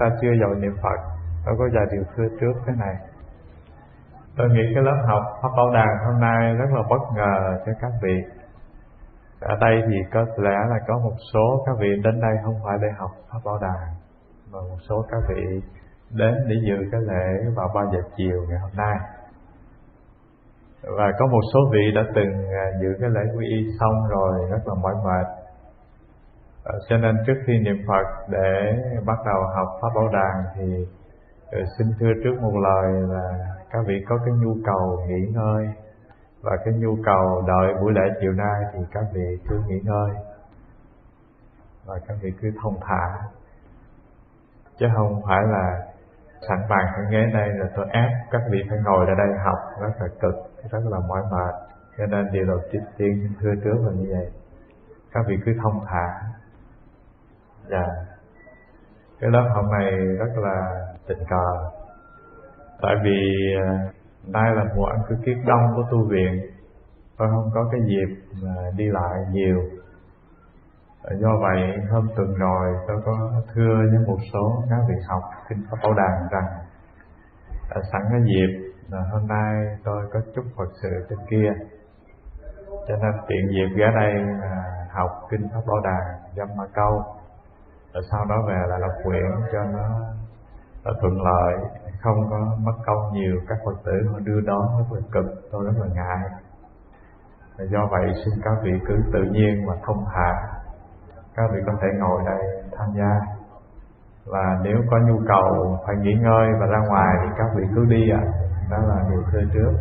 ta chưa vào niệm phật tôi có vài điều xưa trước cái này. Tôi nghĩ cái lớp học pháp bảo đàn hôm nay rất là bất ngờ cho các vị. Ở đây thì có lẽ là có một số các vị đến đây không phải để học pháp bảo đàn mà một số các vị đến để dự cái lễ vào ba giờ chiều ngày hôm nay. Và có một số vị đã từng à, dự cái lễ quy y xong rồi, rất là mỏi mệt à, cho nên trước khi niệm Phật để bắt đầu học pháp bảo đàn thì ờ, xin thưa trước một lời là các vị có cái nhu cầu nghỉ ngơi và cái nhu cầu đợi buổi lễ chiều nay thì các vị cứ nghỉ ngơi và các vị cứ thông thả. Chứ không phải là sẵn bàn cái ghế đây là tôi ép các vị phải ngồi ở đây học rất là cực rất là mỏi mệt. Cho nên điều đầu tiên thưa trước là như vậy. Các vị cứ thông thả dạ. Cái lớp học này rất là tình cờ. Tại vì à, nay là mùa ăn cư kiết đông của tu viện. Tôi không có cái dịp mà đi lại nhiều. À, do vậy, hôm tuần rồi tôi có thưa với một số các vị học kinh pháp bảo đàn rằng sẵn cái dịp là hôm nay tôi có chút phật sự trên kia. Cho nên tiện dịp ghé đây à, học kinh pháp bảo đàn dâm ma câu rồi sau đó về là đọc quyển cho nó, nó thuận lợi không có mất công nhiều. Các phật tử họ đưa đón rất là cực tôi rất là ngại. Và do vậy xin các vị cứ tự nhiên và thông thả các vị có thể ngồi đây tham gia. Và nếu có nhu cầu phải nghỉ ngơi và ra ngoài thì các vị cứ đi ạ. À. đó là điều khơi trước.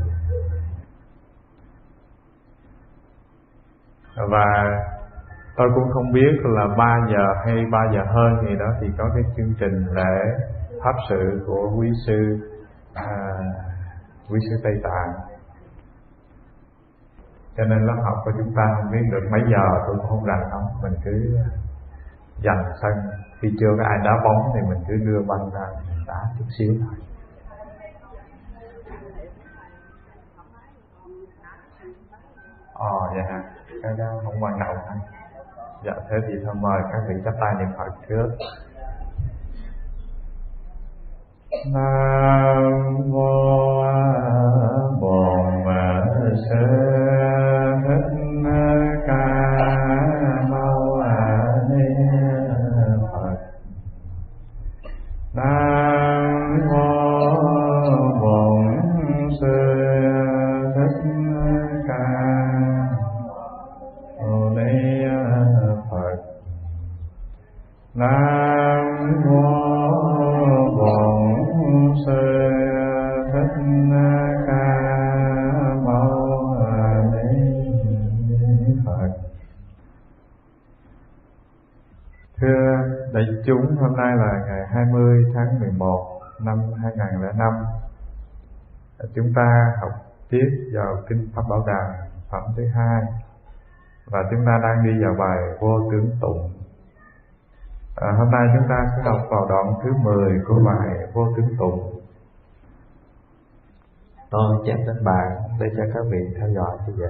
Và tôi cũng không biết là 3 giờ hay 3 giờ hơn gì đó thì có cái chương trình lễ pháp sự của quý sư à, quý sư tây tạng. Cho nên lớp học của chúng ta không biết được mấy giờ tôi cũng không rành lắm. Mình cứ dành sân. Khi chưa có ai đá bóng thì mình cứ đưa banh ra mình đá chút xíu thôi. Ồ vậy hả? Cái đó không quan trọng thôi Dạ thế thì thôi mời các vị chắp tay niệm Phật trước. Nam mô bổn sư thưa đại chúng hôm nay là ngày 20 tháng 11 năm 2005 chúng ta học tiếp vào kinh pháp bảo đàn phẩm thứ hai và chúng ta đang đi vào bài vô tướng tụng À, hôm nay chúng ta sẽ đọc vào đoạn thứ 10 của bài Vô Tướng Tụng. Tôi chép đến bàn để cho các vị theo dõi cho dễ.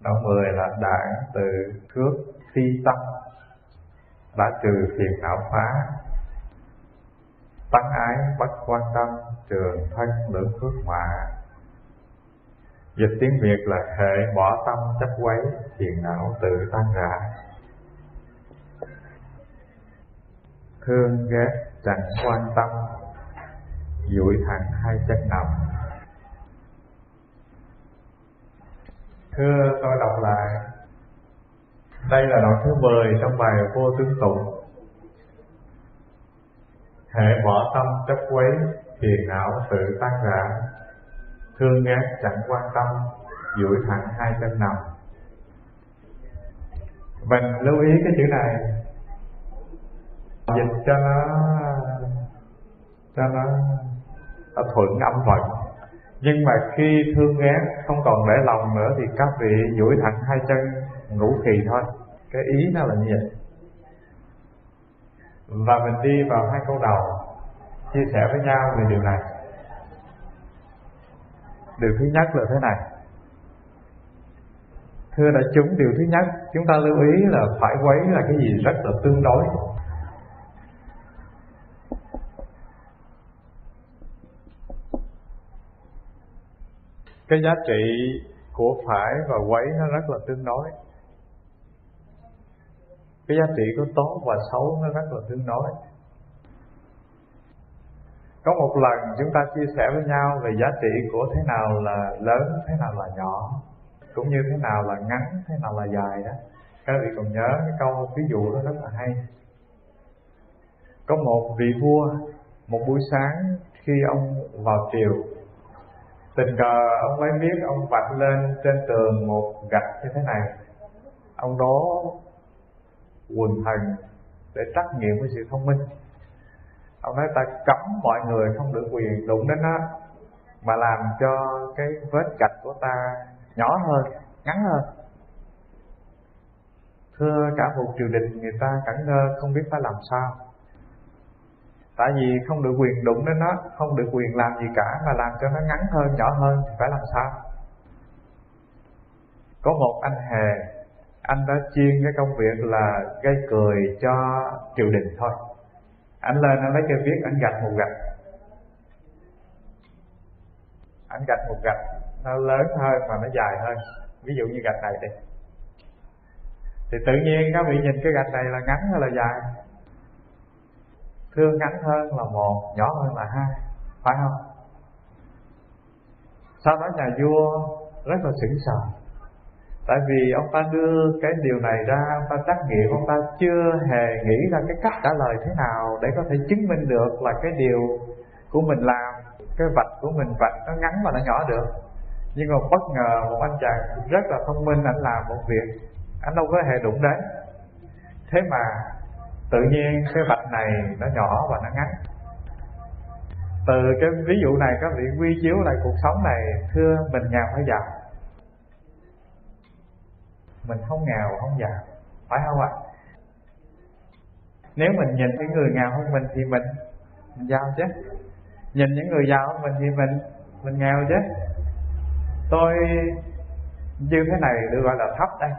Đoạn 10 là đảng từ thước si tâm đã trừ phiền não phá tăng ái bất quan tâm trường thân lưỡng phước hòa Dịch tiếng Việt là hệ bỏ tâm chấp quấy, phiền não tự tan rã. Thương ghét chẳng quan tâm, duỗi thẳng hai chân nằm. Thưa tôi đọc lại, đây là đoạn thứ 10 trong bài vô tướng tụng. Hệ bỏ tâm chấp quấy, phiền não sự tan rã, thương ghét chẳng quan tâm duỗi thẳng hai chân nằm. Mình lưu ý cái chữ này. Dịch cho nó cho nó, nó thuận âm vận nhưng mà khi thương ghét, không còn để lòng nữa thì các vị duỗi thẳng hai chân, ngủ kỳ thôi. Cái ý nó là như vậy. Và mình đi vào hai câu đầu, chia sẻ với nhau về điều này. Điều thứ nhất là thế này. Thưa đại chúng, điều thứ nhất, chúng ta lưu ý là phải quấy là cái gì rất là tương đối. Cái giá trị của phải và quấy nó rất là tương đối. Cái giá trị của tốt và xấu nó rất là tương đối. Có một lần chúng ta chia sẻ với nhau về giá trị của thế nào là lớn, thế nào là nhỏ, cũng như thế nào là ngắn, thế nào là dài đó. Các vị còn nhớ cái câu ví dụ đó rất là hay. Có một vị vua, một buổi sáng khi ông vào triều tình cờ, ông lấy biết ông vạch lên trên tường một gạch như thế này. Ông đó quần thần để trắc nghiệm với sự thông minh. Ông nói, ta cấm mọi người không được quyền đụng đến nó, mà làm cho cái vết gạch của ta nhỏ hơn, ngắn hơn. Thưa cả một triều đình, người ta cẩn ngơ không biết phải làm sao tại vì không được quyền đụng đến nó, không được quyền làm gì cả, mà làm cho nó ngắn hơn, nhỏ hơn thì phải làm sao? Có một anh hề, anh đã chuyên cái công việc là gây cười cho triều đình thôi. Anh lên anh lấy cây viết, anh gạch một gạch. Anh gạch một gạch, nó lớn hơn mà nó dài hơn. Ví dụ như gạch này đi. Thì tự nhiên các vị nhìn cái gạch này là ngắn hay là dài? Thương ngắn hơn là một, nhỏ hơn là hai, phải không? Sau đó nhà vua rất là sững sờ. Tại vì ông ta đưa cái điều này ra, ông ta trắc nghiệm ông ta chưa hề nghĩ ra cái cách trả lời thế nào để có thể chứng minh được là cái điều của mình làm, cái vạch của mình vạch nó ngắn và nó nhỏ được. Nhưng mà bất ngờ một anh chàng rất là thông minh, anh làm một việc, anh đâu có hề đụng đến. Thế mà tự nhiên cái vạch này nó nhỏ và nó ngắn. Từ cái ví dụ này các vị quy chiếu lại cuộc sống này, thưa, mình nghèo hay giàu? Mình không nghèo, không giàu. Phải không ạ? Nếu mình nhìn những người nghèo hơn mình thì mình mình giàu chứ. Nhìn những người giàu hơn mình thì mình mình nghèo chứ. Tôi như thế này được gọi là thấp đây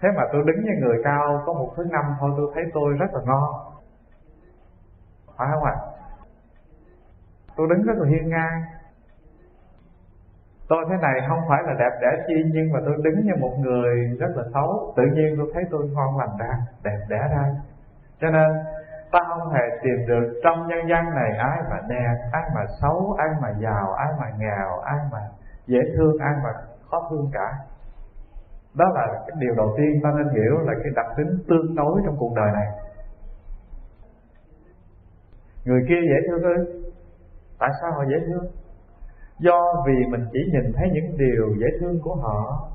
thế mà tôi đứng với người cao có một thứ năm thôi, tôi thấy tôi rất là ngon. Phải không ạ? Tôi đứng rất là hiên ngang. Tôi thế này không phải là đẹp đẽ chi, nhưng mà tôi đứng như một người rất là xấu. Tự nhiên tôi thấy tôi ngon lành ra, đẹp đẽ ra. Cho nên, ta không hề tìm được trong nhân gian này ai mà đẹp, ai mà xấu, ai mà giàu, ai mà nghèo, ai mà dễ thương, ai mà khó thương cả đó là cái điều đầu tiên ta nên hiểu là cái đặc tính tương đối trong cuộc đời này. Người kia dễ thương ư tại sao họ dễ thương? Do vì mình chỉ nhìn thấy những điều dễ thương của họ.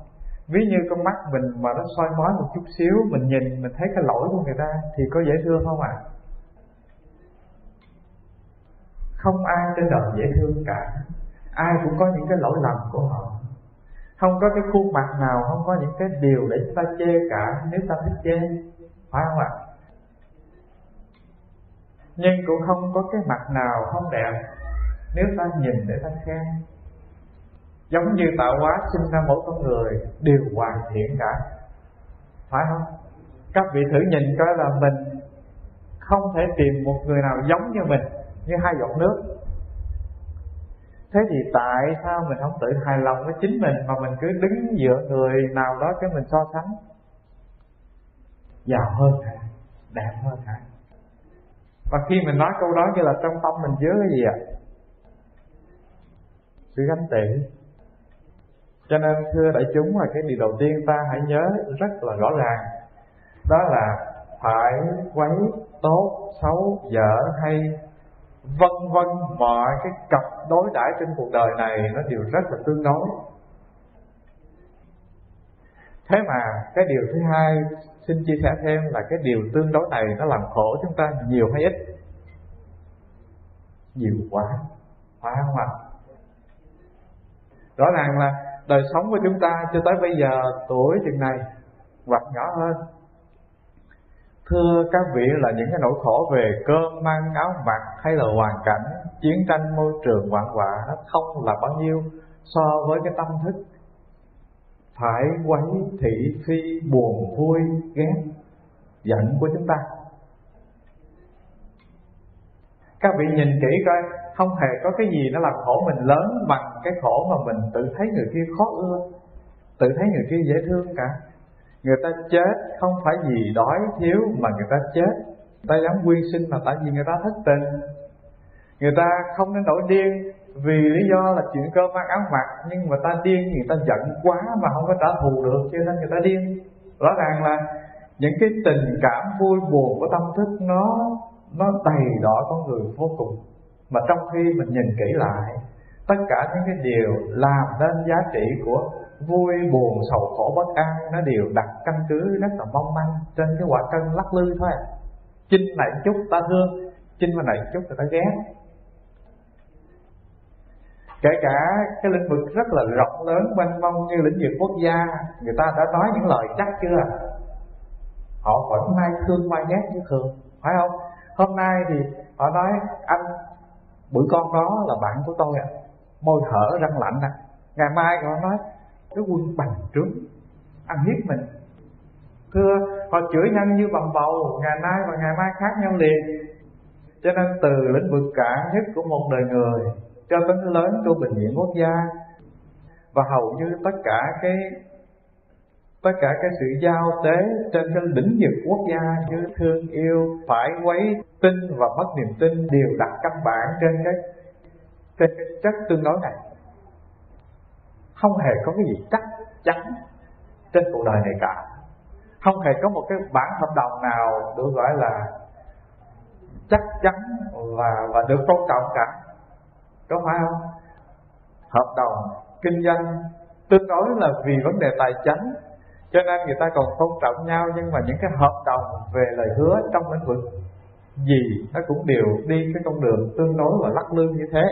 Ví như con mắt mình mà nó soi mói một chút xíu, mình nhìn, mình thấy cái lỗi của người ta thì có dễ thương không ạ? À? không ai trên đời dễ thương cả. Ai cũng có những cái lỗi lầm của họ không có cái khuôn mặt nào, không có những cái điều để chúng ta chê cả. Nếu ta thích chê, phải không ạ? Nhưng cũng không có cái mặt nào không đẹp. Nếu ta nhìn để ta khen, giống như tạo hóa sinh ra mỗi con người, đều hoàn thiện cả. Phải không? Các vị thử nhìn coi là mình không thể tìm một người nào giống như mình, như hai giọt nước thế thì tại sao mình không tự hài lòng với chính mình mà mình cứ đứng dựa người nào đó cái mình so sánh? Giàu hơn hả? Đẹp hơn hả? Và khi mình nói câu đó như là trong tâm mình chứa cái gì ạ? Sự ganh tị. Cho nên, thưa đại chúng, là cái điều đầu tiên ta hãy nhớ rất là rõ ràng. Đó là phải quấy tốt xấu dở hay vân vân mọi cái cặp đối đãi trên cuộc đời này nó đều rất là tương đối. Thế mà cái điều thứ hai, xin chia sẻ thêm là cái điều tương đối này nó làm khổ chúng ta nhiều hay ít? Nhiều quá phải không ạ. Rõ ràng là đời sống của chúng ta cho tới bây giờ, tuổi chừng này hoặc nhỏ hơn thưa các vị là những cái nỗi khổ về cơm, mang áo mặc hay là hoàn cảnh, chiến tranh, môi trường hoạn họa nó không là bao nhiêu so với cái tâm thức. Phải quấy thị phi, buồn vui, ghét, giận của chúng ta. Các vị nhìn kỹ coi, không hề có cái gì nó làm khổ mình lớn bằng cái khổ mà mình tự thấy người kia khó ưa, tự thấy người kia dễ thương cả người ta chết không phải vì đói thiếu mà người ta chết. Ta dám quyên sinh là tại vì người ta thất tình. Người ta không nên nổi điên vì lý do là chuyện cơ mang áo mặc, nhưng mà ta điên người ta giận quá mà không có trả thù được, cho nên người ta điên. Rõ ràng là những cái tình cảm vui buồn của tâm thức nó nó đầy đỏ con người vô cùng. Mà trong khi mình nhìn kỹ lại, tất cả những cái điều làm nên giá trị của vui, buồn, sầu, khổ, bất an, nó đều đặt căn cứ, rất là mong manh trên cái quả cân lắc lư thôi à. chinh này chút ta thương, chinh mà này chút người ta ghét kể cả cái lĩnh vực rất là rộng lớn mênh mông như lĩnh vực quốc gia, người ta đã nói những lời chắc chưa họ vẫn mai thương mai ghét như thường, phải không hôm nay thì họ nói, anh bữa con đó là bạn của tôi ạ à. môi thở răng lạnh à. ngày mai họ nói cái quân bành trướng, ăn hiếp mình. Thưa, họ chửi nhau như bằng bầu, ngày nay và ngày mai khác nhau liền. Cho nên từ lĩnh vực cả nhất của một đời người, cho tới lớn của bệnh viện quốc gia, và hầu như tất cả cái, tất cả cái sự giao tế trên cái lĩnh vực quốc gia như thương yêu, phải quấy tin và mất niềm tin đều đặt căn bản trên cái trên cái chất tương đối này không hề có cái gì chắc chắn trên cuộc đời này cả. Không hề có một cái bản hợp đồng nào được gọi là chắc chắn và và được tôn trọng cả. Có phải không? Hợp đồng kinh doanh tương đối là vì vấn đề tài chính, cho nên người ta còn tôn trọng nhau, nhưng mà những cái hợp đồng về lời hứa trong lĩnh vực gì nó cũng đều đi cái con đường tương đối và lắc lư như thế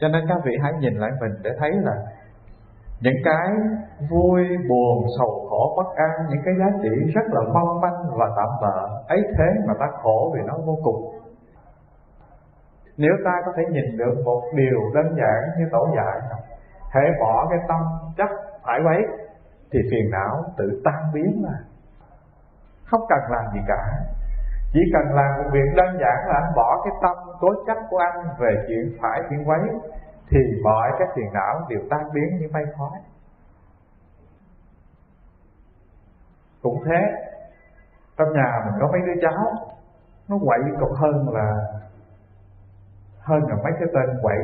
cho nên các vị hãy nhìn lại mình để thấy là những cái vui, buồn, sầu khổ, bất an, những cái giá trị rất là mong manh và tạm bợ, ấy thế mà ta khổ vì nó vô cùng. Nếu ta có thể nhìn được một điều đơn giản như tổ dạy hãy bỏ cái tâm chấp phải quấy, thì phiền não tự tan biến mà không cần làm gì cả chỉ cần làm một việc đơn giản là anh bỏ cái tâm cố chấp của anh về chuyện phải chuyện quấy, thì mọi các phiền não đều tan biến như mây khói. Cũng thế, trong nhà mình có mấy đứa cháu, nó quậy còn hơn là hơn là mấy cái tên quậy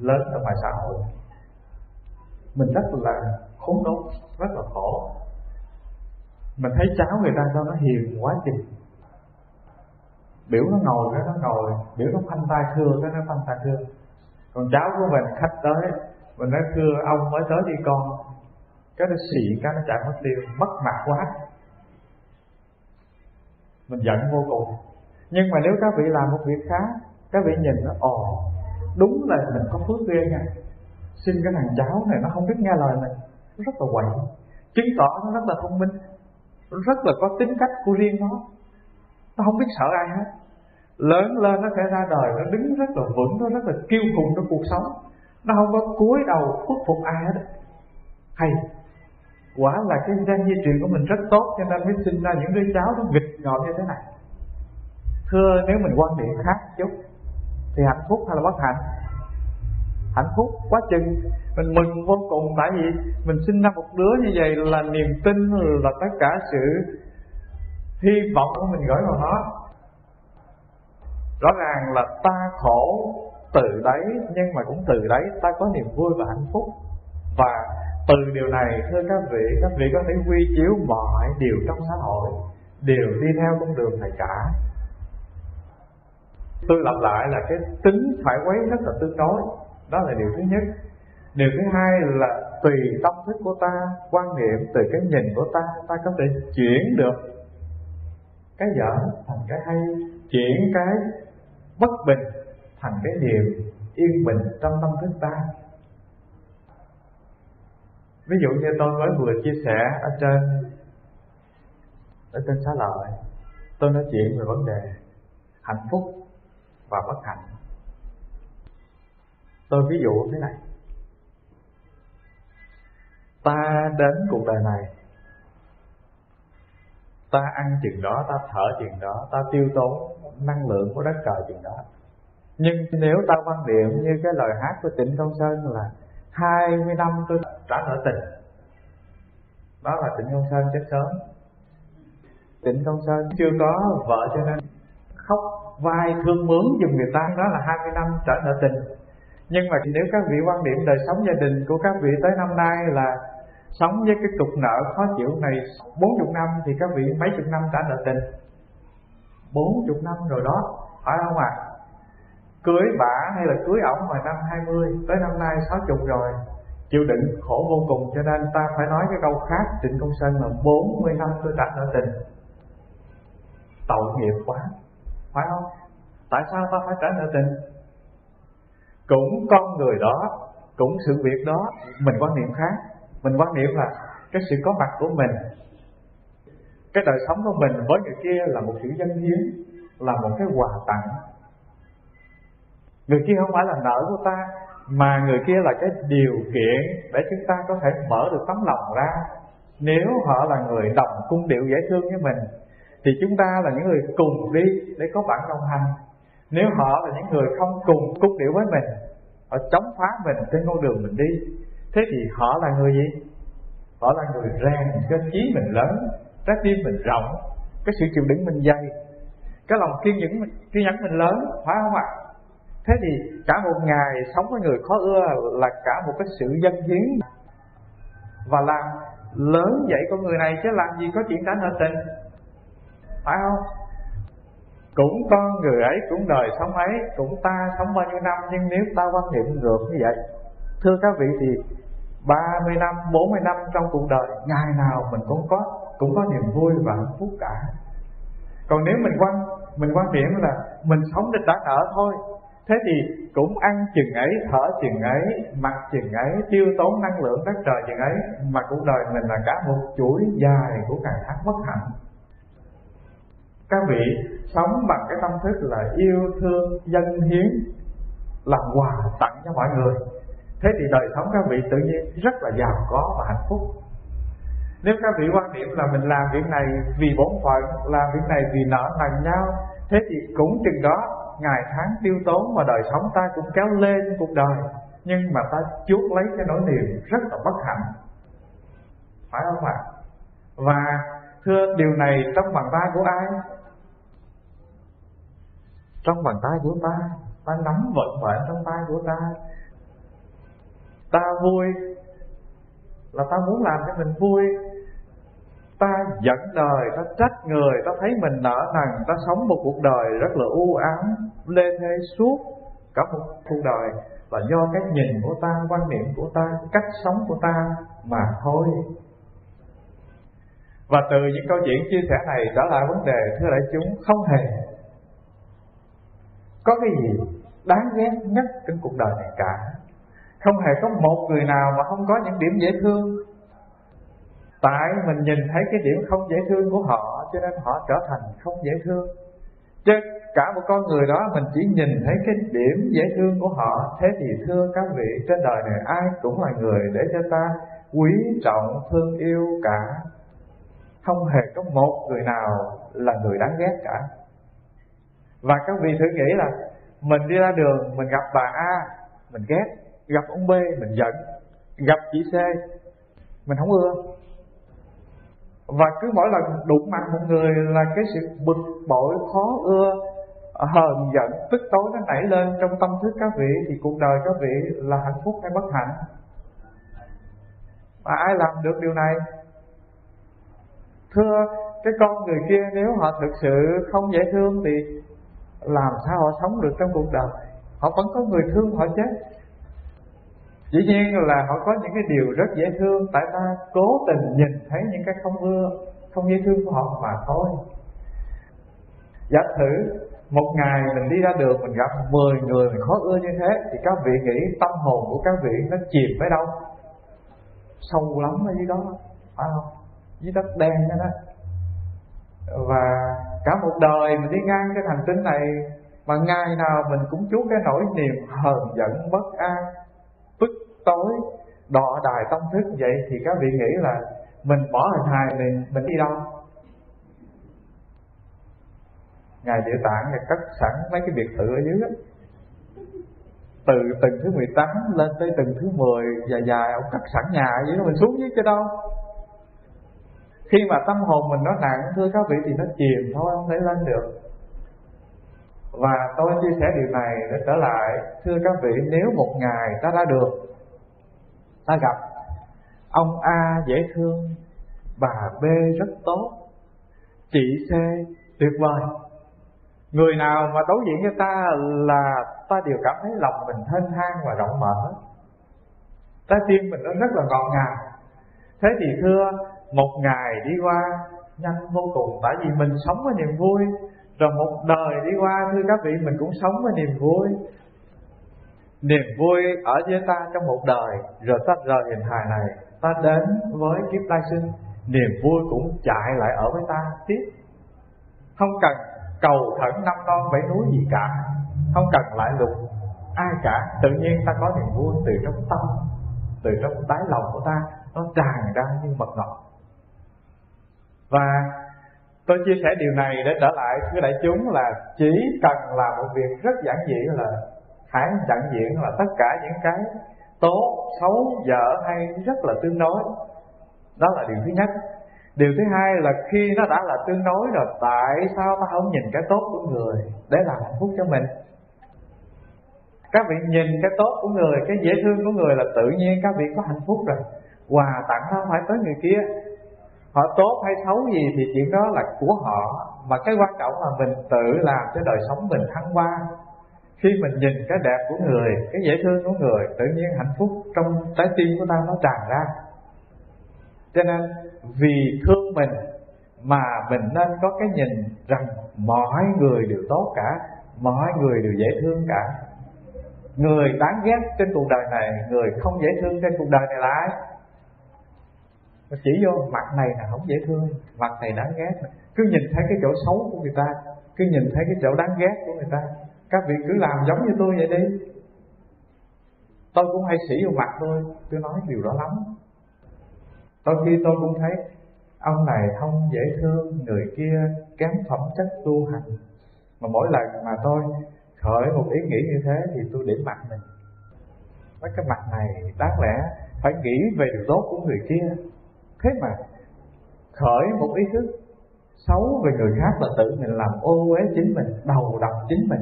lớn ở ngoài xã hội. Mình rất là khốn đốn, rất là khổ. Mình thấy cháu người ta đâu nó hiền quá chừng biểu nó ngồi, cái nó ngồi. Biểu nó phanh tay thưa, cái nó phanh tay thưa. Còn cháu của mình, khách tới, mình nói, thưa ông, mới tới đi con. Cái nó xị, cái nó chạy mất tiêu, mất mặt quá mình giận vô cùng. Nhưng mà nếu các vị làm một việc khác, các vị nhìn nó, ồ, đúng là mình có phước ghê nha. Xin cái thằng cháu này nó không biết nghe lời mình. Nó rất là quậy. Chứng tỏ nó rất là thông minh. Nó rất là có tính cách của riêng nó nó không biết sợ ai hết. Lớn lên nó sẽ ra đời, nó đứng rất là vững, nó rất là kiêu hùng trong cuộc sống. Nó không có cúi đầu khuất phục ai hết. Hay, quả là cái gen di truyền của mình rất tốt, cho nên mới sinh ra những đứa cháu nó nghịch ngợm như thế này. Thưa, nếu mình quan điểm khác chút, thì hạnh phúc hay là bất hạnh? Hạnh phúc quá chừng. Mình mừng vô cùng, tại vì mình sinh ra một đứa như vậy là niềm tin là tất cả sự hy vọng của mình gửi vào nó. Rõ ràng là ta khổ từ đấy, nhưng mà cũng từ đấy ta có niềm vui và hạnh phúc. Và từ điều này, thưa các vị các vị có thể quy chiếu mọi điều trong xã hội, đều đi theo con đường này cả. Tôi lặp lại là cái tính phải quấy rất là tương đối. Đó là điều thứ nhất. Điều thứ hai là tùy tâm thức của ta, quan niệm từ cái nhìn của ta ta có thể chuyển được cái dở thành cái hay, chuyển cái bất bình thành cái điều yên bình trong tâm thức ta. Ví dụ như tôi mới vừa chia sẻ ở trên ở trên xá lợi, tôi nói chuyện về vấn đề hạnh phúc và bất hạnh. Tôi ví dụ thế này. Ta đến cuộc đời này ta ăn chừng đó, ta thở chừng đó, ta tiêu tốn năng lượng của đất trời chừng đó. Nhưng nếu ta quan niệm như cái lời hát của Trịnh Công Sơn là 20 năm tôi trả nợ tình, đó là Trịnh Công Sơn chết sớm. Trịnh Công Sơn chưa có vợ cho nên khóc vai thương mướn dùng người ta, đó là 20 năm trả nợ tình. Nhưng mà nếu các vị quan điểm đời sống gia đình của các vị tới năm nay là sống với cái cục nợ khó chịu này bốn chục năm thì các vị mấy chục năm trả nợ tình. bốn chục năm rồi đó, phải không ạ? À? cưới bả hay là cưới ổng mà năm 20 tới năm nay 60 rồi, chịu đựng khổ vô cùng. Cho nên ta phải nói cái câu khác, Trịnh Công Sơn là 40 năm tôi đặt nợ tình. Tội nghiệp quá, phải không? Tại sao ta phải trả nợ tình? Cũng con người đó, cũng sự việc đó, mình quan niệm khác mình quan niệm là cái sự có mặt của mình, cái đời sống của mình với người kia là một sự dân hiến, là một cái quà tặng. Người kia không phải là nợ của ta, mà người kia là cái điều kiện để chúng ta có thể mở được tấm lòng ra. Nếu họ là người đồng cung điệu dễ thương với mình, thì chúng ta là những người cùng đi để có bạn đồng hành. Nếu họ là những người không cùng cung điệu với mình, họ chống phá mình trên con đường mình đi thế thì họ là người gì? Họ là người rèn cho trí mình lớn, trái tim mình rộng, cái sự chịu đựng mình dày, cái lòng kiên nhẫn kiên nhẫn mình lớn phải không ạ thế thì cả một ngày sống với người khó ưa là cả một cái sự dân hiến. Và làm lớn vậy con người này chứ làm gì có chuyện đánh hợp tình. Phải không? Cũng con người ấy, cũng đời sống ấy, cũng ta sống bao nhiêu năm, nhưng nếu ta quan niệm ngược như vậy thưa các vị thì 30 năm, 40 năm trong cuộc đời Ngày nào mình cũng có cũng có niềm vui và hạnh phúc cả. Còn nếu mình quan mình quan điểm là mình sống để đã nợ thôi Thế thì cũng ăn chừng ấy, thở chừng ấy, mặc chừng ấy, tiêu tốn năng lượng đất trời chừng ấy Mà cuộc đời mình là cả một chuỗi dài của ngày tháng bất hạnh. Các vị sống bằng cái tâm thức là yêu thương, dân hiến Làm quà tặng cho mọi người thế thì đời sống các vị tự nhiên rất là giàu có và hạnh phúc. Nếu các vị quan điểm là mình làm việc này vì bổn phận, làm việc này vì nợ nần nhau, thế thì cũng chừng đó, ngày tháng tiêu tốn mà đời sống ta cũng kéo lên cuộc đời. Nhưng mà ta chuốt lấy cái nỗi niềm rất là bất hạnh. Phải không ạ? Và thưa, điều này trong bàn tay của ai? Trong bàn tay của ta. Ta nắm vận mệnh trong tay của ta ta vui là ta muốn làm cho mình vui. Ta giận đời, ta trách người, ta thấy mình nợ nần, ta sống một cuộc đời rất là u ám, lê thê suốt cả một cuộc đời. Là do cái nhìn của ta, quan niệm của ta, cách sống của ta mà thôi. Và từ những câu chuyện chia sẻ này trở lại vấn đề, thưa đại chúng, không hề có cái gì đáng ghét nhất trên cuộc đời này cả không hề có một người nào mà không có những điểm dễ thương. Tại mình nhìn thấy cái điểm không dễ thương của họ, cho nên họ trở thành không dễ thương. Chứ cả một con người đó, mình chỉ nhìn thấy cái điểm dễ thương của họ. Thế thì thưa các vị, trên đời này ai cũng là người để cho ta quý trọng, thương yêu cả. Không hề có một người nào là người đáng ghét cả. Và các vị thử nghĩ là mình đi ra đường, mình gặp bà a, mình ghét gặp ông B, mình giận. Gặp chị C, mình không ưa. Và cứ mỗi lần đụng mặt một người là cái sự bực bội, khó ưa, hờn giận, tức tối nó nảy lên trong tâm thức các vị, thì cuộc đời các vị là hạnh phúc hay bất hạnh? Mà ai làm được điều này? Thưa, cái con người kia nếu họ thực sự không dễ thương thì làm sao họ sống được trong cuộc đời? Họ vẫn có người thương họ chết dĩ nhiên là họ có những cái điều rất dễ thương, tại ta cố tình nhìn thấy những cái không ưa, không dễ thương của họ mà thôi. Giả thử một ngày mình đi ra đường, mình gặp 10 người mình khó ưa như thế, thì các vị nghĩ tâm hồn của các vị nó chìm tới đâu? Sâu lắm ở dưới đó. Phải không dưới đất đen đó đó. Và cả một đời mình đi ngang cái hành tinh này, mà ngày nào mình cũng chú cái nỗi niềm hờn giận, bất an tối, đọ đài tâm thức vậy thì các vị nghĩ là mình bỏ hình hài mình mình đi đâu? Ngài địa tạng ngài cất sẵn mấy cái biệt thự ở dưới đó. từ từng thứ 18 lên tới từng thứ 10 dài dài, ông cất sẵn nhà ở dưới đó, mình xuống dưới cho đâu? Khi mà tâm hồn mình nó nặng, thưa các vị, thì nó chìm thôi, không thể lên được. Và tôi chia sẻ điều này để trở lại, thưa các vị, nếu một ngày ta đã được ta gặp. Ông A dễ thương, bà B rất tốt, chị C tuyệt vời. Người nào mà đối diện với ta là ta đều cảm thấy lòng mình thênh thang và rộng mở. Trái tim mình nó rất là ngọt ngào. Thế thì thưa, một ngày đi qua, nhanh vô cùng, tại vì mình sống với niềm vui. Rồi một đời đi qua, thưa các vị, mình cũng sống với niềm vui niềm vui ở với ta trong một đời. Rồi ta rời hình hài này, ta đến với kiếp lai sinh. Niềm vui cũng chạy lại ở với ta tiếp. Không cần cầu thẫn năm non bảy núi gì cả. Không cần lại lục. Ai cả. Tự nhiên ta có niềm vui từ trong tâm, từ trong đáy lòng của ta. Nó tràn ra như mật ngọt. Và tôi chia sẻ điều này để trở lại với đại chúng là chỉ cần làm một việc rất giản dị là hãy nhận diện là tất cả những cái tốt, xấu, dở hay rất là tương đối. Đó là điều thứ nhất. Điều thứ hai là khi nó đã là tương đối rồi, tại sao ta không nhìn cái tốt của người để làm hạnh phúc cho mình? Các vị nhìn cái tốt của người, cái dễ thương của người là tự nhiên các vị có hạnh phúc rồi. Quà tặng không phải tới người kia. Họ tốt hay xấu gì thì chuyện đó là của họ. Mà cái quan trọng là mình tự làm cho đời sống mình thăng hoa khi mình nhìn cái đẹp của người, cái dễ thương của người, tự nhiên hạnh phúc trong trái tim của ta nó tràn ra. Cho nên, vì thương mình mà mình nên có cái nhìn rằng mọi người đều tốt cả, mọi người đều dễ thương cả. Người đáng ghét trên cuộc đời này, người không dễ thương trên cuộc đời này là ai? Chỉ vô, mặt này là không dễ thương, mặt này đáng ghét. Cứ nhìn thấy cái chỗ xấu của người ta, cứ nhìn thấy cái chỗ đáng ghét của người ta các vị cứ làm giống như tôi vậy đi. Tôi cũng hay sĩ vào mặt tôi tôi nói điều đó lắm. Đôi khi tôi cũng thấy, ông này không dễ thương, người kia kém phẩm chất tu hành. Mà mỗi lần mà tôi khởi một ý nghĩ như thế thì tôi điểm mặt mình. Với cái mặt này đáng lẽ phải nghĩ về điều tốt của người kia. Thế mà khởi một ý thức xấu về người khác là tự mình làm ô uế chính mình, đầu độc chính mình.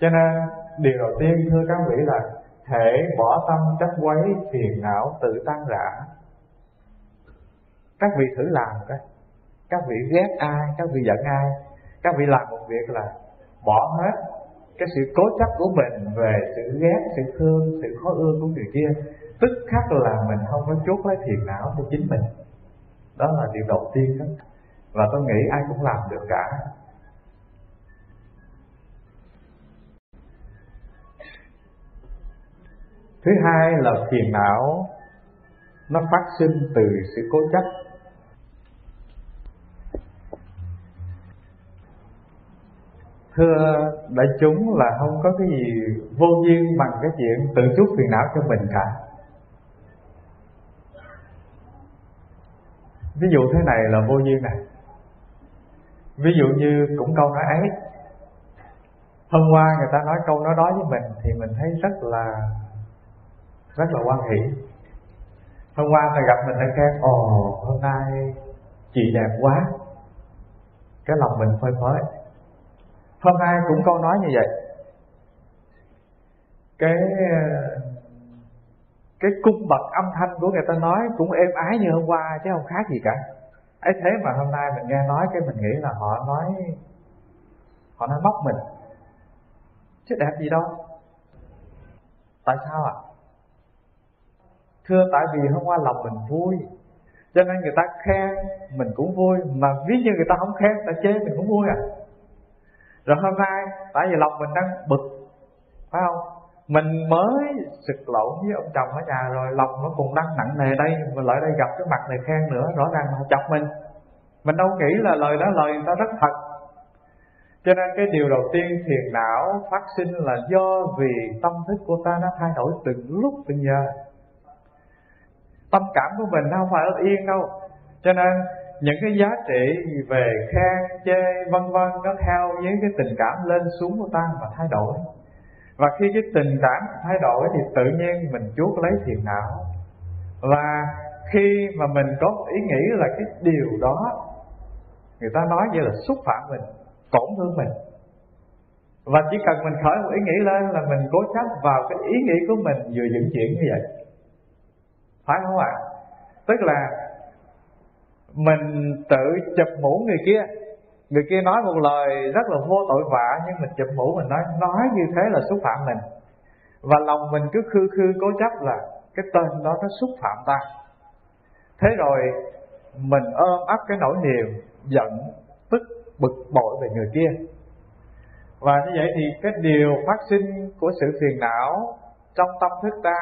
Cho nên, điều đầu tiên, thưa các vị, là thể bỏ tâm chấp quấy, phiền não, tự tan rã. Các vị thử làm cái. Các vị ghét ai, các vị giận ai. Các vị làm một việc là bỏ hết cái sự cố chấp của mình về sự ghét, sự thương, sự khó ưa của người kia. Tức khắc là mình không có chốt lấy phiền não cho chính mình. Đó là điều đầu tiên đó. Và tôi nghĩ ai cũng làm được cả. Thứ hai là phiền não, nó phát sinh từ sự cố chấp. Thưa đại chúng là không có cái gì vô duyên bằng cái chuyện tự chuốc phiền não cho mình cả. Ví dụ thế này là vô duyên này. Ví dụ như cũng câu nói ấy. Hôm qua người ta nói câu nói đó với mình thì mình thấy rất là rất là quan hỷ. Hôm qua thầy gặp mình thầy khen, ồ, hôm nay chị đẹp quá. Cái lòng mình phơi phới. Hôm nay cũng câu nói như vậy. Cái cái cung bậc âm thanh của người ta nói cũng êm ái như hôm qua chứ không khác gì cả. Ấy thế mà hôm nay mình nghe nói cái mình nghĩ là họ nói họ nói móc mình. Chứ đẹp gì đâu. Tại sao ạ? à? Thưa, tại vì hôm qua lòng mình vui, cho nên người ta khen mình cũng vui, mà ví như người ta không khen ta chê mình cũng vui à. Rồi hôm nay, tại vì lòng mình đang bực, phải không? Mình mới sực lộn với ông chồng ở nhà rồi, lòng nó còn đang nặng nề đây, mà lại đây gặp cái mặt này khen nữa, rõ ràng họ chọc mình. Mình đâu nghĩ là lời đó lời người ta rất thật. Cho nên cái điều đầu tiên thiền não phát sinh là do vì tâm thức của ta nó thay đổi từng lúc từng giờ tâm cảm của mình không phải yên đâu. Cho nên, những cái giá trị về khen chê, vân vân nó theo với cái tình cảm lên xuống của ta mà thay đổi. Và khi cái tình cảm thay đổi thì tự nhiên mình chuốc lấy phiền não. Và khi mà mình có ý nghĩ là cái điều đó, người ta nói như là xúc phạm mình, tổn thương mình. Và chỉ cần mình khởi một ý nghĩ lên là mình cố chấp vào cái ý nghĩ của mình vừa dựng chuyện như vậy phải không ạ? Tức là mình tự chụp mũ người kia. Người kia nói một lời rất là vô tội vạ, nhưng mình chụp mũ mình nói nói như thế là xúc phạm mình. Và lòng mình cứ khư khư cố chấp là cái tên đó nó xúc phạm ta. Thế rồi mình ôm ấp cái nỗi niềm giận, tức, bực bội về người kia. Và như vậy thì cái điều phát sinh của sự phiền não trong tâm thức ta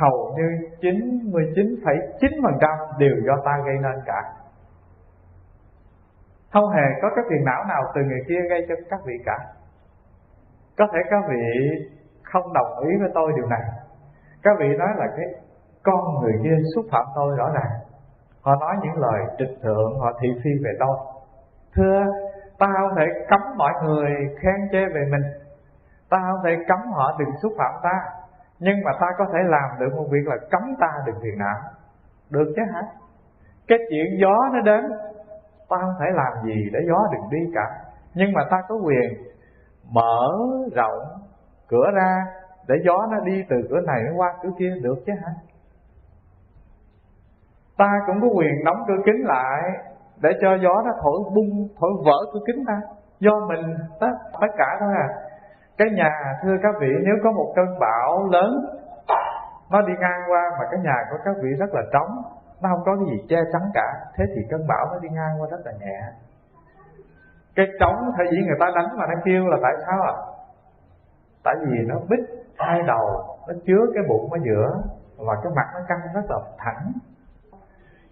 hầu như 99,9% đều do ta gây nên cả. Không hề có cái phiền não nào từ người kia gây cho các vị cả. Có thể các vị không đồng ý với tôi điều này. Các vị nói là cái con người kia xúc phạm tôi rõ ràng. Họ nói những lời trịch thượng họ thị phi về tôi. Thưa ta không thể cấm mọi người khen chê về mình. Ta không thể cấm họ đừng xúc phạm ta nhưng mà ta có thể làm được một việc là cấm ta đừng phiền não. Được chứ hả? Cái chuyện gió nó đến, ta không thể làm gì để gió đừng đi cả. Nhưng mà ta có quyền mở rộng cửa ra để gió nó đi từ cửa này qua cửa kia. Được chứ hả? Ta cũng có quyền đóng cửa kính lại để cho gió nó thổi bung, thổi vỡ cửa kính ta. Do mình, tất tất cả thôi à cái nhà, thưa các vị, nếu có một cơn bão lớn, nó đi ngang qua mà cái nhà của các vị rất là trống, nó không có cái gì che chắn cả, thế thì cơn bão nó đi ngang qua rất là nhẹ. Cái trống thay vì người ta đánh mà nó kêu là tại sao ạ? À? tại vì nó bít hai đầu, nó chứa cái bụng ở giữa và cái mặt nó căng rất là thẳng.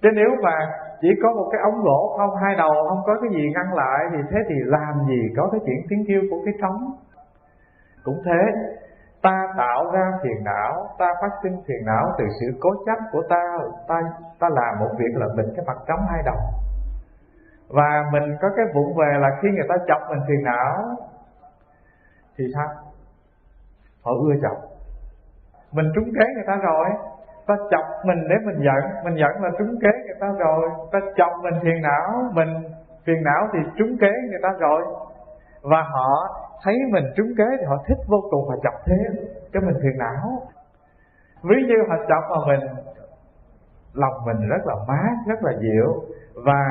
Chứ nếu mà chỉ có một cái ống gỗ không, hai đầu không có cái gì ngăn lại thì thế thì làm gì có cái chuyện tiếng kêu của cái trống? Cũng thế, ta tạo ra phiền não, ta phát sinh phiền não từ sự cố chấp của ta ta ta làm một việc là mình cái mặt trống hai đồng và mình có cái vụng về là khi người ta chọc mình phiền não, thì sao? Họ ưa chọc. Mình trúng kế người ta rồi, ta chọc mình để mình giận mình giận là trúng kế người ta rồi. Ta chọc mình phiền não, mình phiền não thì trúng kế người ta rồi. Và họ thấy mình trúng kế thì họ thích vô cùng và chọc thêm cho mình phiền não. Ví như họ chọc mà mình, lòng mình rất là mát, rất là dịu. Và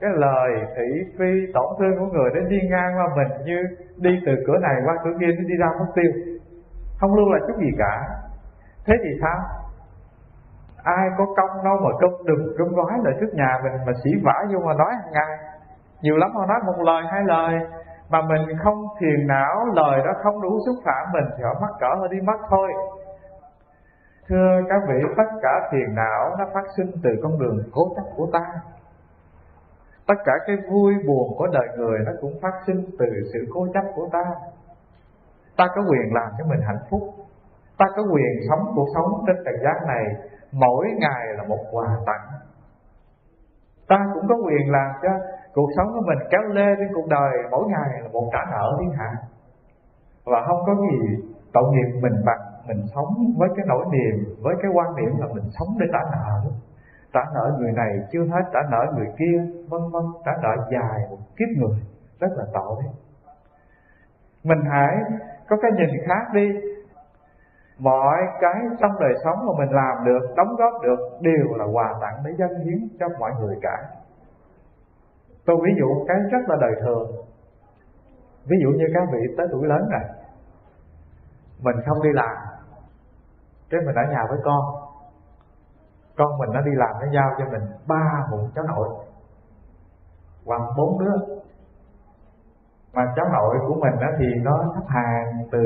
cái lời thị phi tổn thương của người đến đi ngang qua mình như đi từ cửa này qua cửa kia đi ra mất tiêu. Không lưu lại chút gì cả. Thế thì sao? Ai có công đâu mà công đừng công gói lại trước nhà mình mà xỉ vả vô mà nói hàng ngày. Nhiều lắm họ nói một lời, hai lời mà mình không thiền não, lời đó không đủ xúc phạm mình thì họ mắc cỡ họ đi mất thôi. Thưa các vị, tất cả thiền não nó phát sinh từ con đường cố chấp của ta. Tất cả cái vui buồn của đời người nó cũng phát sinh từ sự cố chấp của ta. Ta có quyền làm cho mình hạnh phúc. Ta có quyền sống cuộc sống trên trần gian này, mỗi ngày là một quà tặng. Ta cũng có quyền làm cho cuộc sống của mình kéo lê trên cuộc đời mỗi ngày là một trả nợ thiên hạ. Và không có gì tội nghiệp mình bằng mình sống với cái nỗi niềm, với cái quan niệm là mình sống để trả nợ. Trả nợ người này chưa hết, trả nợ người kia, vân vân, trả nợ dài một kiếp người. Rất là tội mình hãy có cái nhìn khác đi. Mọi cái trong đời sống mà mình làm được, đóng góp được đều là quà tặng để dân hiến cho mọi người cả tôi ví dụ một cái rất là đời thường. Ví dụ như các vị tới tuổi lớn này, mình không đi làm, cái mình ở nhà với con con mình nó đi làm nó giao cho mình ba bụng cháu nội, hoặc bốn đứa. Mà cháu nội của mình đó thì nó thấp hàng từ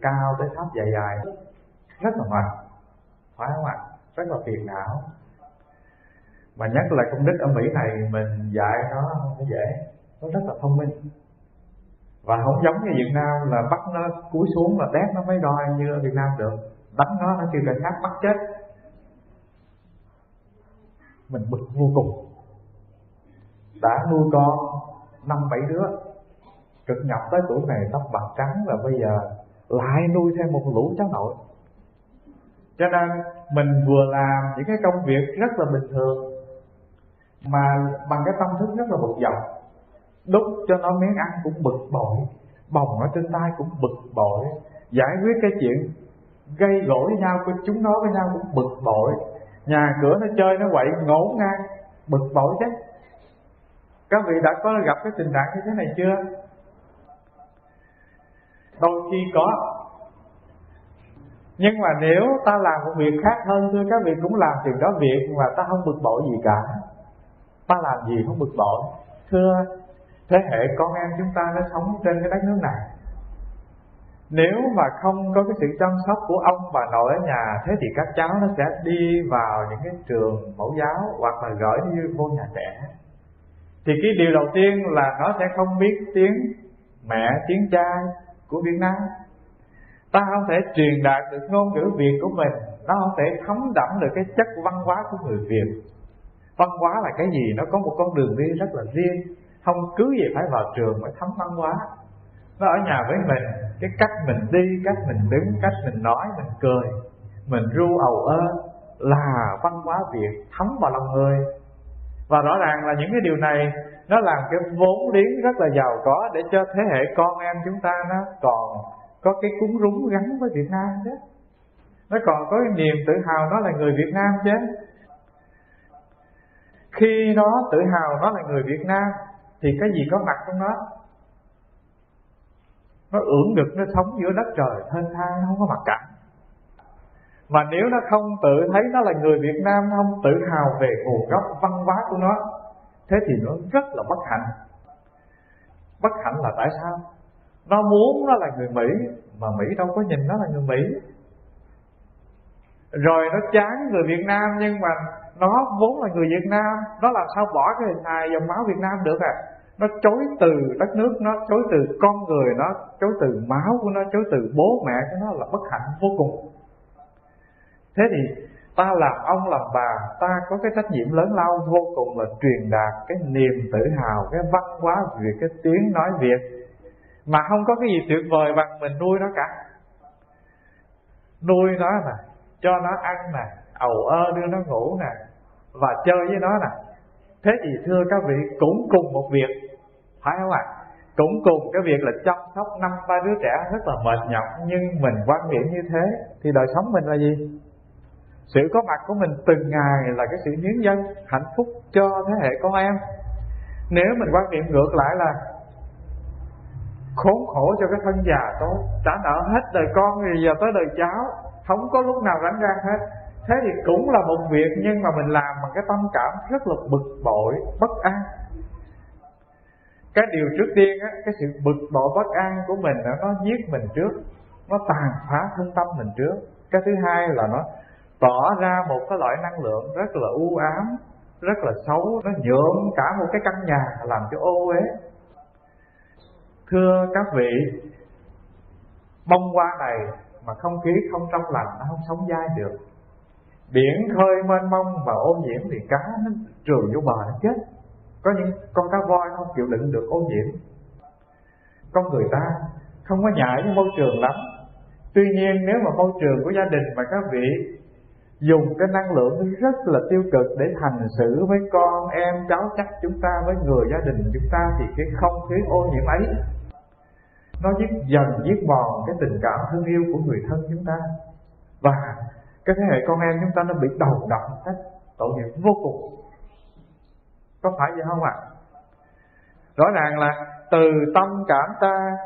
cao tới thấp dài dài, rất là mệt, phải không ạ? Rất là phiền não mà nhắc lại công đức ở Mỹ này, mình dạy nó không có dễ. Nó rất là thông minh. Và không giống như Việt Nam là bắt nó cúi xuống là tét nó mới đòi như ở Việt Nam được. Đánh nó nó kêu cảnh sát bắt chết. Mình bực vô cùng. Đã nuôi con năm bảy đứa, cực nhọc tới tuổi này tóc bạc trắng là bây giờ lại nuôi thêm một lũ cháu nội. Cho nên mình vừa làm những cái công việc rất là bình thường mà bằng cái tâm thức rất là bực dọc. Đút cho nó miếng ăn cũng bực bội, bồng nó trên tay cũng bực bội. Giải quyết cái chuyện gây gỗ với nhau của chúng nó với nhau cũng bực bội. Nhà cửa nó chơi nó quậy ngổ ngang, bực bội chứ. Các vị đã có gặp cái tình trạng như thế này chưa? Đôi khi có. Nhưng mà nếu ta làm một việc khác hơn, thưa các vị cũng làm chuyện đó việc mà ta không bực bội gì cả ta làm gì không bực bội? Thưa, thế hệ con em chúng ta nó sống trên cái đất nước này. Nếu mà không có cái sự chăm sóc của ông bà nội ở nhà, thế thì các cháu nó sẽ đi vào những cái trường mẫu giáo hoặc là gửi đi vô nhà trẻ. Thì cái điều đầu tiên là nó sẽ không biết tiếng mẹ, tiếng cha của Việt Nam. Ta không thể truyền đạt được ngôn ngữ Việt của mình. Nó không thể thấm đậm được cái chất văn hóa của người Việt văn hóa là cái gì? Nó có một con đường đi rất là riêng. Không cứ gì phải vào trường mới thấm văn hóa. Nó ở nhà với mình. Cái cách mình đi, cách mình đứng, cách mình nói, mình cười, mình ru ầu ơ là văn hóa việt thấm vào lòng người. Và rõ ràng là những cái điều này nó làm cái vốn liếng rất là giàu có để cho thế hệ con em chúng ta nó còn có cái cúng rúng gắn với Việt Nam chứ. Nó còn có cái niềm tự hào nó là người Việt Nam chứ khi nó tự hào nó là người Việt Nam, thì cái gì có mặt trong nó nó ưỡn ngực, nó sống giữa đất trời, thênh thang, nó không có mặt cảnh mà nếu nó không tự thấy nó là người Việt Nam, nó không tự hào về nguồn gốc văn hóa của nó, thế thì nó rất là bất hạnh. Bất hạnh là tại sao? Nó muốn nó là người Mỹ, mà Mỹ đâu có nhìn nó là người Mỹ. Rồi nó chán người Việt Nam, nhưng mà nó vốn là người Việt Nam, nó làm sao bỏ cái hình hài dòng máu Việt Nam được à? Nó chối từ đất nước, nó chối từ con người, nó chối từ máu của nó, chối từ bố mẹ của nó là bất hạnh vô cùng. Thế thì ta làm ông, làm bà, ta có cái trách nhiệm lớn lao vô cùng là truyền đạt cái niềm tự hào, cái văn hóa việt cái tiếng nói việt. Mà không có cái gì tuyệt vời bằng mình nuôi nó cả. Nuôi nó nè, cho nó ăn nè, ầu ơ đưa nó ngủ nè và chơi với nó nè. Thế thì thưa các vị, cũng cùng một việc. Phải không ạ? À? cũng cùng cái việc là chăm sóc năm, ba đứa trẻ rất là mệt nhọc, nhưng mình quan niệm như thế, thì đời sống mình là gì? Sự có mặt của mình từng ngày là cái sự hiến dân hạnh phúc cho thế hệ con em. Nếu mình quan niệm ngược lại là khốn khổ cho cái thân già tôi trả nợ hết đời con thì giờ tới đời cháu, không có lúc nào rảnh rang hết thế thì cũng là một việc nhưng mà mình làm bằng cái tâm cảm rất là bực bội bất an. Cái điều trước tiên á cái sự bực bội bất an của mình đó, nó giết mình trước nó tàn phá thân tâm mình trước. Cái thứ hai là nó tỏ ra một cái loại năng lượng rất là u ám rất là xấu nó nhuộm cả một cái căn nhà làm cho ô uế. Thưa các vị bông hoa này mà không khí không trong lành nó không sống dai được biển khơi mênh mông và ô nhiễm thì cá nó trừ vô bờ nó chết. Có những con cá voi không chịu đựng được ô nhiễm. Con người ta không có nhảy với môi trường lắm. Tuy nhiên nếu mà môi trường của gia đình mà các vị dùng cái năng lượng rất là tiêu cực để hành xử với con em, cháu chắc chúng ta, với người gia đình chúng ta thì cái không khí ô nhiễm ấy, nó giết dần giết mòn cái tình cảm thương yêu của người thân chúng ta. Và cái thế hệ con em chúng ta nó bị đầu độc hết tội nghiệp vô cùng. Có phải vậy không ạ? À? rõ ràng là từ tâm cảm ta,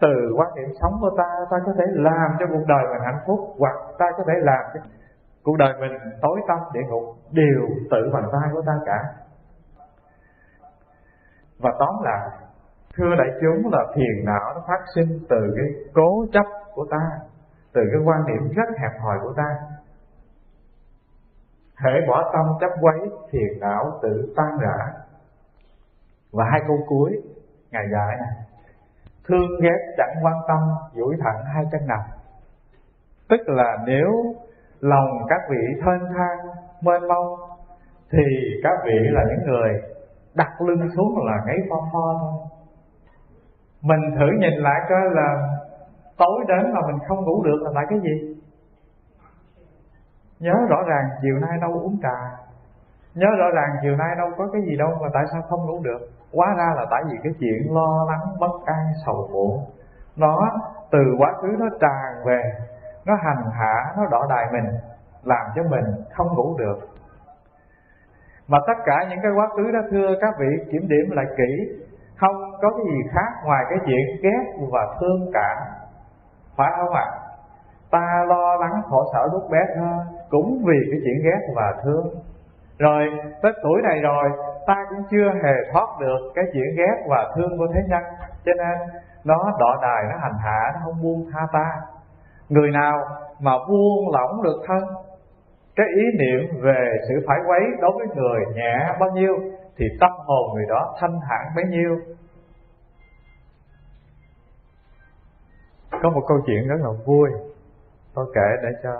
từ quan niệm sống của ta ta có thể làm cho cuộc đời mình hạnh phúc, hoặc ta có thể làm cho cuộc đời mình tối tâm địa ngục, đều tự bằng tay của ta cả. Và tóm lại, thưa đại chúng là phiền não nó phát sinh từ cái cố chấp của ta, từ cái quan niệm rất hẹp hòi của ta hễ bỏ tâm chấp quấy, phiền não tự tan rã. Và hai câu cuối ngài dạy này thương ghét chẳng quan tâm, duỗi thẳng hai chân nằm. Tức là nếu lòng các vị thênh thang, mênh mông, thì các vị là những người đặt lưng xuống là ngáy pho pho thôi. Mình thử nhìn lại coi là tối đến mà mình không ngủ được là tại cái gì? Nhớ rõ ràng chiều nay đâu uống trà. Nhớ rõ ràng chiều nay đâu có cái gì đâu mà tại sao không ngủ được. Quá ra là tại vì cái chuyện lo lắng, bất an, sầu muộn. Nó, từ quá khứ nó tràn về, nó hành hạ, nó đỏ đài mình, làm cho mình không ngủ được. Mà tất cả những cái quá khứ đó, thưa các vị, kiểm điểm lại kỹ. Không có cái gì khác ngoài cái chuyện ghét và thương cảm. Phải không ạ? Ta lo lắng, khổ sở lúc bé thơ cũng vì cái chuyện ghét và thương. Rồi, tới tuổi này rồi, ta cũng chưa hề thoát được cái chuyện ghét và thương của thế nhân. Cho nên, nó đọ đài, nó hành hạ, nó không buông tha ta. Người nào mà buông lỏng được thân, cái ý niệm về sự phải quấy đối với người nhẹ bao nhiêu, thì tâm hồn người đó thanh thản bấy nhiêu. Có một câu chuyện rất là vui, tôi kể để cho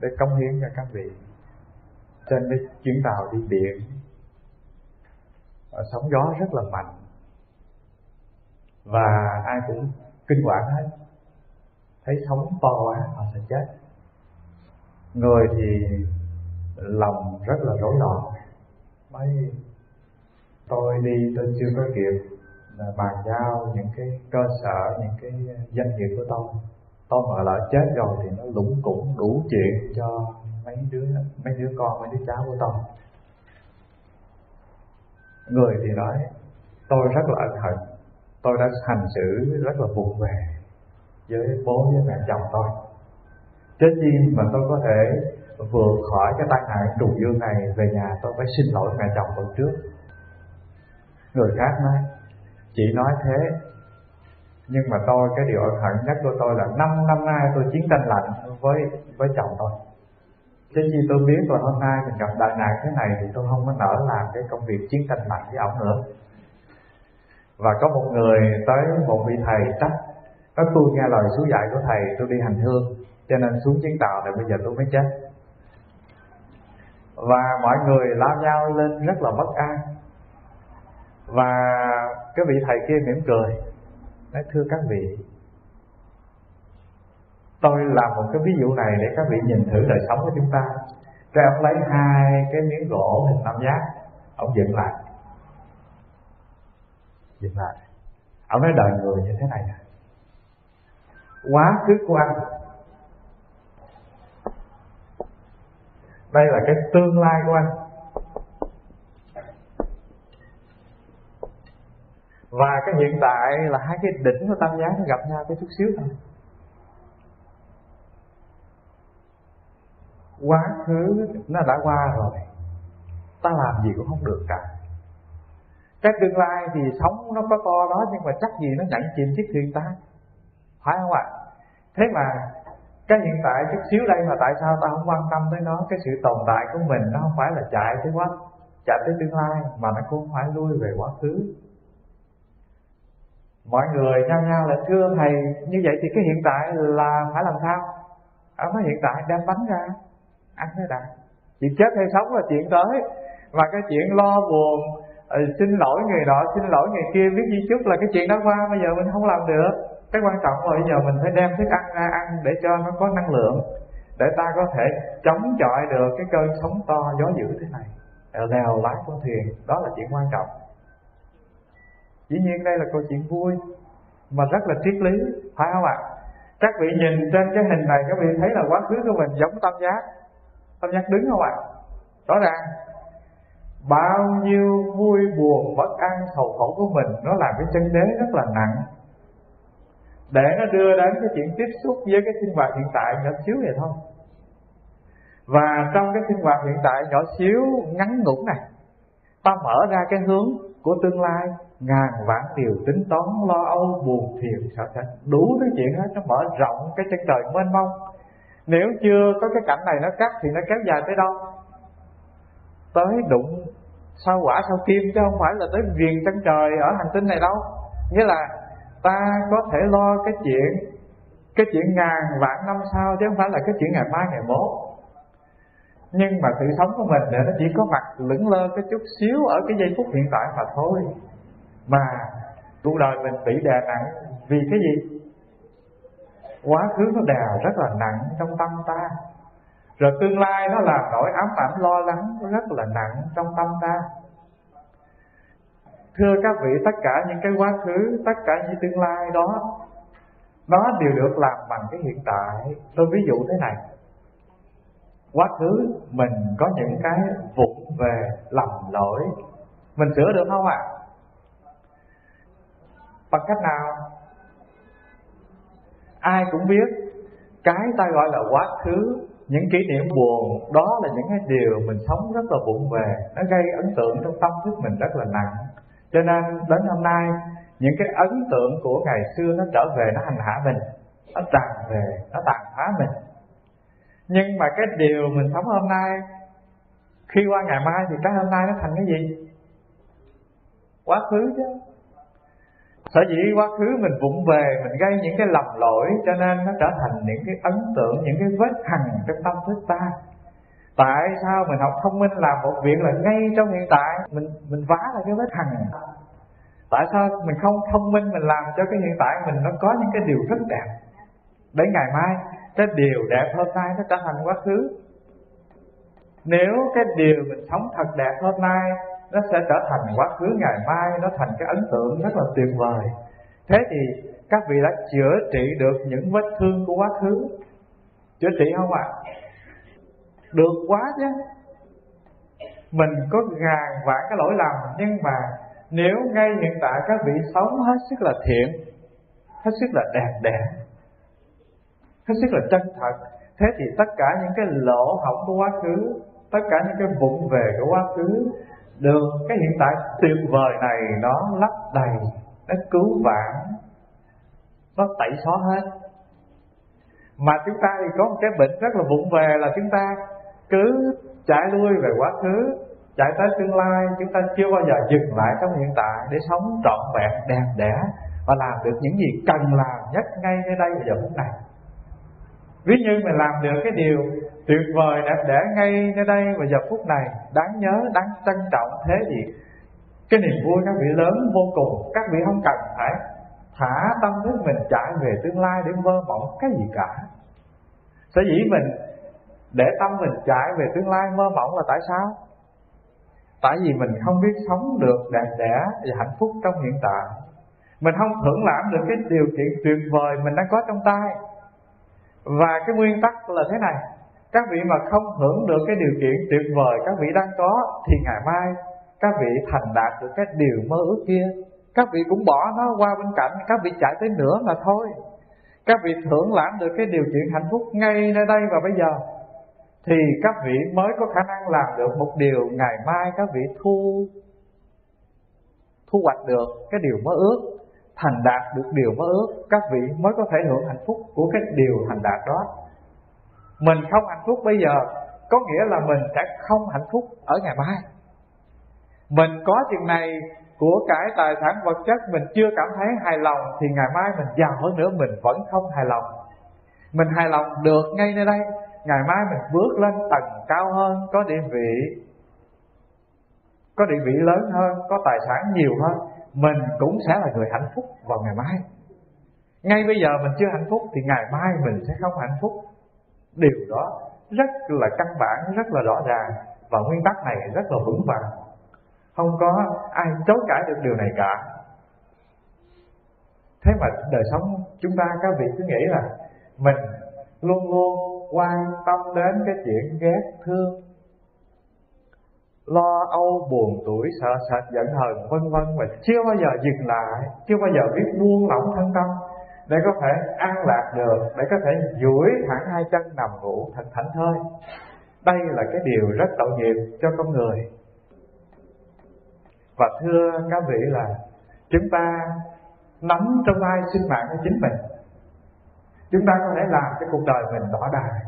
để cống hiến cho các vị. Trên cái chuyến tàu đi biển ờ, sóng gió rất là mạnh. Và ai cũng kinh quản hết. Thấy sóng to quá, họ sẽ chết. Người thì lòng rất là rối loạn. Mấy tôi đi, tôi chưa có kịp, là bàn giao những cái cơ sở, những cái doanh nghiệp của tôi tôi mà lỡ chết rồi thì nó lũng cũng đủ chuyện cho mấy đứa mấy đứa con, mấy đứa cháu của tôi. Người thì nói, tôi rất là ân hận. Tôi đã hành xử rất là vụng về với bố với mẹ chồng tôi. Chết chi mà tôi có thể vượt khỏi cái tai nạn trùng dương này, về nhà tôi phải xin lỗi mẹ chồng tôi trước. Người khác nói chị nói thế nhưng mà tôi, cái điều ân hận nhất của tôi là năm năm nay tôi chiến tranh lạnh với với chồng tôi Chứ khi tôi biết là hôm nay mình gặp đại nạn thế này thì tôi không có nỡ làm cái công việc chiến tranh lạnh với ổng nữa. Và có một người tới một vị thầy trách có tôi nghe lời xuống dạy của thầy, tôi đi hành hương, cho nên xuống chiến tàu thì bây giờ tôi mới chết. Và mọi người lao nhau lên rất là bất an. Và cái vị thầy kia mỉm cười nói thưa các vị. Tôi làm một cái ví dụ này để các vị nhìn thử đời sống của chúng ta. Rồi ông lấy hai cái miếng gỗ hình tam giác, ông dựng lại. Dựng lại. Ông nói đời người như thế này nè. Quá khứ của anh. Đây là cái tương lai của anh. Và cái hiện tại là hai cái đỉnh của tam giác nó gặp nhau cái chút xíu thôi. Quá khứ nó đã qua rồi. Ta làm gì cũng không được cả. Cái tương lai thì sống nó có to đó, nhưng mà chắc gì nó nhận chìm chiếc thuyền ta? Phải không ạ? Thế mà cái hiện tại chút xíu đây mà tại sao ta không quan tâm tới nó? Cái sự tồn tại của mình nó không phải là chạy tới quá, chạy tới tương lai, mà nó cũng phải lui về quá khứ mọi người nhao nhao là, thưa thầy, như vậy thì cái hiện tại là phải làm sao? Ở nói hiện tại đem bánh ra, ăn mới đã. Chuyện chết hay sống là chuyện tới. Và cái chuyện lo buồn ờ, xin lỗi người nọ, xin lỗi người kia, biết gì chút là cái chuyện đó qua, bây giờ mình không làm được. Cái quan trọng là bây giờ mình phải đem thức ăn ra ăn để cho nó có năng lượng, để ta có thể chống chọi được cái cơn sóng to, gió dữ thế này. Lèo lái con thuyền, đó là chuyện quan trọng dĩ nhiên đây là câu chuyện vui, mà rất là triết lý, phải không ạ? Các vị nhìn trên cái hình này, các vị thấy là quá khứ của mình giống tam giác. Tam giác đứng không ạ? Rõ ràng. Bao nhiêu vui, buồn, bất an, sầu khổ của mình, nó làm cái chân đế rất là nặng. Để nó đưa đến cái chuyện tiếp xúc với cái sinh hoạt hiện tại nhỏ xíu vậy thôi. Và trong cái sinh hoạt hiện tại nhỏ xíu, ngắn ngủn này ta mở ra cái hướng của tương lai, ngàn vạn điều tính toán lo âu buồn phiền sợ sệt đủ thứ chuyện hết, nó mở rộng cái chân trời mênh mông. Nếu chưa có cái cảnh này nó cắt thì nó kéo dài tới đâu? Tới đụng sao quả sao kim chứ không phải là tới viền chân trời ở hành tinh này đâu. Nghĩa là ta có thể lo cái chuyện cái chuyện ngàn vạn năm sau chứ không phải là cái chuyện ngày mai, ngày mốt nhưng mà sự sống của mình để nó chỉ có mặt lững lơ cái chút xíu ở cái giây phút hiện tại mà thôi. Mà cuộc đời mình bị đè nặng vì cái gì? Quá khứ nó đè rất là nặng trong tâm ta. Rồi tương lai nó làm nỗi ám ảnh lo lắng rất là nặng trong tâm ta. Thưa các vị, tất cả những cái quá khứ, tất cả những tương lai đó, nó đều được làm bằng cái hiện tại. Tôi ví dụ thế này quá khứ mình có những cái vụng về lầm lỗi. Mình sửa được không ạ? À? bằng cách nào? Ai cũng biết, cái ta gọi là quá khứ, những kỷ niệm buồn, đó là những cái điều mình sống rất là vụng về. Nó gây ấn tượng trong tâm thức mình rất là nặng. Cho nên đến hôm nay, những cái ấn tượng của ngày xưa nó trở về, nó hành hạ mình, nó tràn về, nó tàn phá mình nhưng mà cái điều mình sống hôm nay, khi qua ngày mai thì cái hôm nay nó thành cái gì? Quá khứ chứ. Sở dĩ quá khứ mình vụng về, mình gây những cái lầm lỗi, cho nên nó trở thành những cái ấn tượng, những cái vết hằn trong tâm thức ta. Tại sao mình học thông minh làm một việc là ngay trong hiện tại, mình mình vá lại cái vết hằn? Tại sao mình không thông minh mình làm cho cái hiện tại mình nó có những cái điều rất đẹp? Để ngày mai cái điều đẹp hôm nay nó trở thành quá khứ. Nếu cái điều mình sống thật đẹp hôm nay, nó sẽ trở thành quá khứ ngày mai, nó thành cái ấn tượng rất là tuyệt vời. Thế thì các vị đã chữa trị được những vết thương của quá khứ. Chữa trị không ạ? À? được quá chứ. Mình có ngàn vạn cái lỗi lầm, nhưng mà nếu ngay hiện tại các vị sống hết sức là thiện, hết sức là đẹp đẽ hết sức là chân thật. Thế thì tất cả những cái lỗ hỏng của quá khứ, tất cả những cái vụng về của quá khứ, được cái hiện tại tuyệt vời này nó lấp đầy, nó cứu vãn, nó tẩy xóa hết. Mà chúng ta thì có một cái bệnh rất là vụng về là chúng ta cứ chạy lui về quá khứ, chạy tới tương lai, chúng ta chưa bao giờ dừng lại trong hiện tại để sống trọn vẹn, đẹp đẽ và làm được những gì cần làm nhất ngay nơi đây và giờ phút này ví như mình làm được cái điều tuyệt vời đẹp đẽ ngay nơi đây và giờ phút này, đáng nhớ, đáng trân trọng thế gì? Cái niềm vui các vị lớn vô cùng, các vị không cần phải thả tâm thức mình chạy về tương lai để mơ mộng cái gì cả. Sở dĩ mình để tâm mình chạy về tương lai mơ mộng là tại sao? Tại vì mình không biết sống được đẹp đẽ và hạnh phúc trong hiện tại. Mình không thưởng lãm được cái điều kiện tuyệt vời mình đang có trong tay và cái nguyên tắc là thế này. Các vị mà không hưởng được cái điều kiện tuyệt vời các vị đang có thì ngày mai các vị thành đạt được cái điều mơ ước kia. Các vị cũng bỏ nó qua bên cạnh, các vị chạy tới nữa mà thôi. Các vị thưởng lãm được cái điều kiện hạnh phúc ngay nơi đây và bây giờ, thì các vị mới có khả năng làm được một điều ngày mai các vị thu thu hoạch được cái điều mơ ước thành đạt được điều mơ ước, các vị mới có thể hưởng hạnh phúc của cái điều thành đạt đó. Mình không hạnh phúc bây giờ, có nghĩa là mình sẽ không hạnh phúc ở ngày mai. Mình có chừng này của cải tài sản vật chất mình chưa cảm thấy hài lòng, thì ngày mai mình giàu hơn nữa, mình vẫn không hài lòng. Mình hài lòng được ngay nơi đây, ngày mai mình bước lên tầng cao hơn, có địa vị, có địa vị lớn hơn, có tài sản nhiều hơn mình cũng sẽ là người hạnh phúc vào ngày mai. Ngay bây giờ mình chưa hạnh phúc thì ngày mai mình sẽ không hạnh phúc. Điều đó rất là căn bản, rất là rõ ràng và nguyên tắc này rất là vững vàng. Không có ai chối cãi được điều này cả. Thế mà đời sống chúng ta, các vị cứ nghĩ là mình luôn luôn quan tâm đến cái chuyện ghét, thương lo âu, buồn tuổi, sợ sệt, giận hờn, vân vân, mà chưa bao giờ dừng lại, chưa bao giờ biết buông lỏng thân tâm để có thể an lạc được, để có thể duỗi thẳng hai chân nằm ngủ thật thảnh thơi. Đây là cái điều rất tội nghiệp cho con người. Và thưa các vị là chúng ta nắm trong tay sinh mạng của chính mình. Chúng ta có thể làm cho cuộc đời mình đỏ đài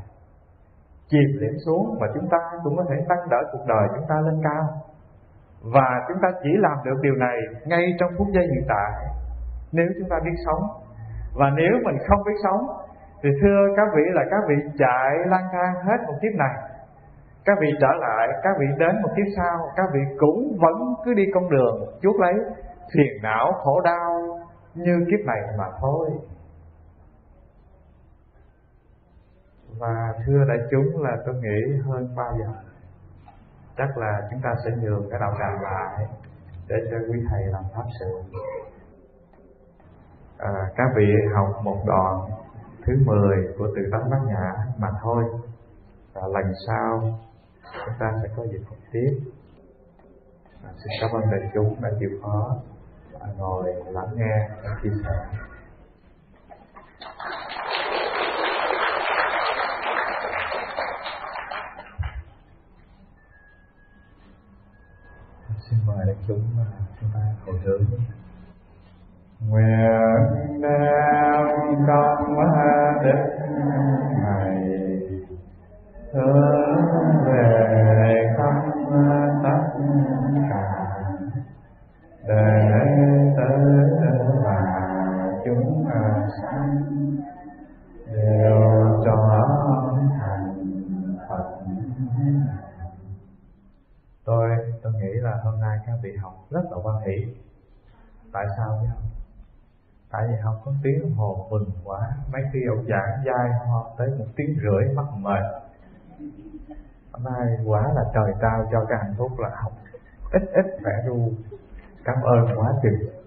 chìm liễm xuống mà chúng ta cũng có thể tăng đỡ cuộc đời chúng ta lên cao. Và chúng ta chỉ làm được điều này ngay trong phút giây hiện tại, nếu chúng ta biết sống. Và nếu mình không biết sống, thì thưa các vị là các vị chạy lang thang hết một kiếp này. Các vị trở lại, các vị đến một kiếp sau, các vị cũng vẫn cứ đi con đường chuốc lấy phiền não khổ đau như kiếp này mà thôi. Và thưa đại chúng là tôi nghĩ hơn 3 giờ chắc là chúng ta sẽ nhường cái đạo tràng lại để cho quý thầy làm pháp sự. À, các vị học một đoạn thứ 10 của từ tánh bát nhã mà thôi. Và lần sau chúng ta sẽ có dịp học tiếp. À, xin cảm ơn đại chúng đã chịu khó ngồi lắng nghe và chia sẻ xin mời đại chúng mà chúng ta hồi hướng nguyện đem công đức này hướng về khắp tất cả, để tới và chúng sanh. Vị học rất là quan hỷ. Tại sao vậy? Không tại vì học có tiếng đồng hồ mừng quá, mấy khi ông giảng dai ho tới một tiếng rưỡi mắc mệt. Hôm nay quá là trời trao cho cái hạnh phúc là học. Ít ít vẻ ru cảm ơn quá chừng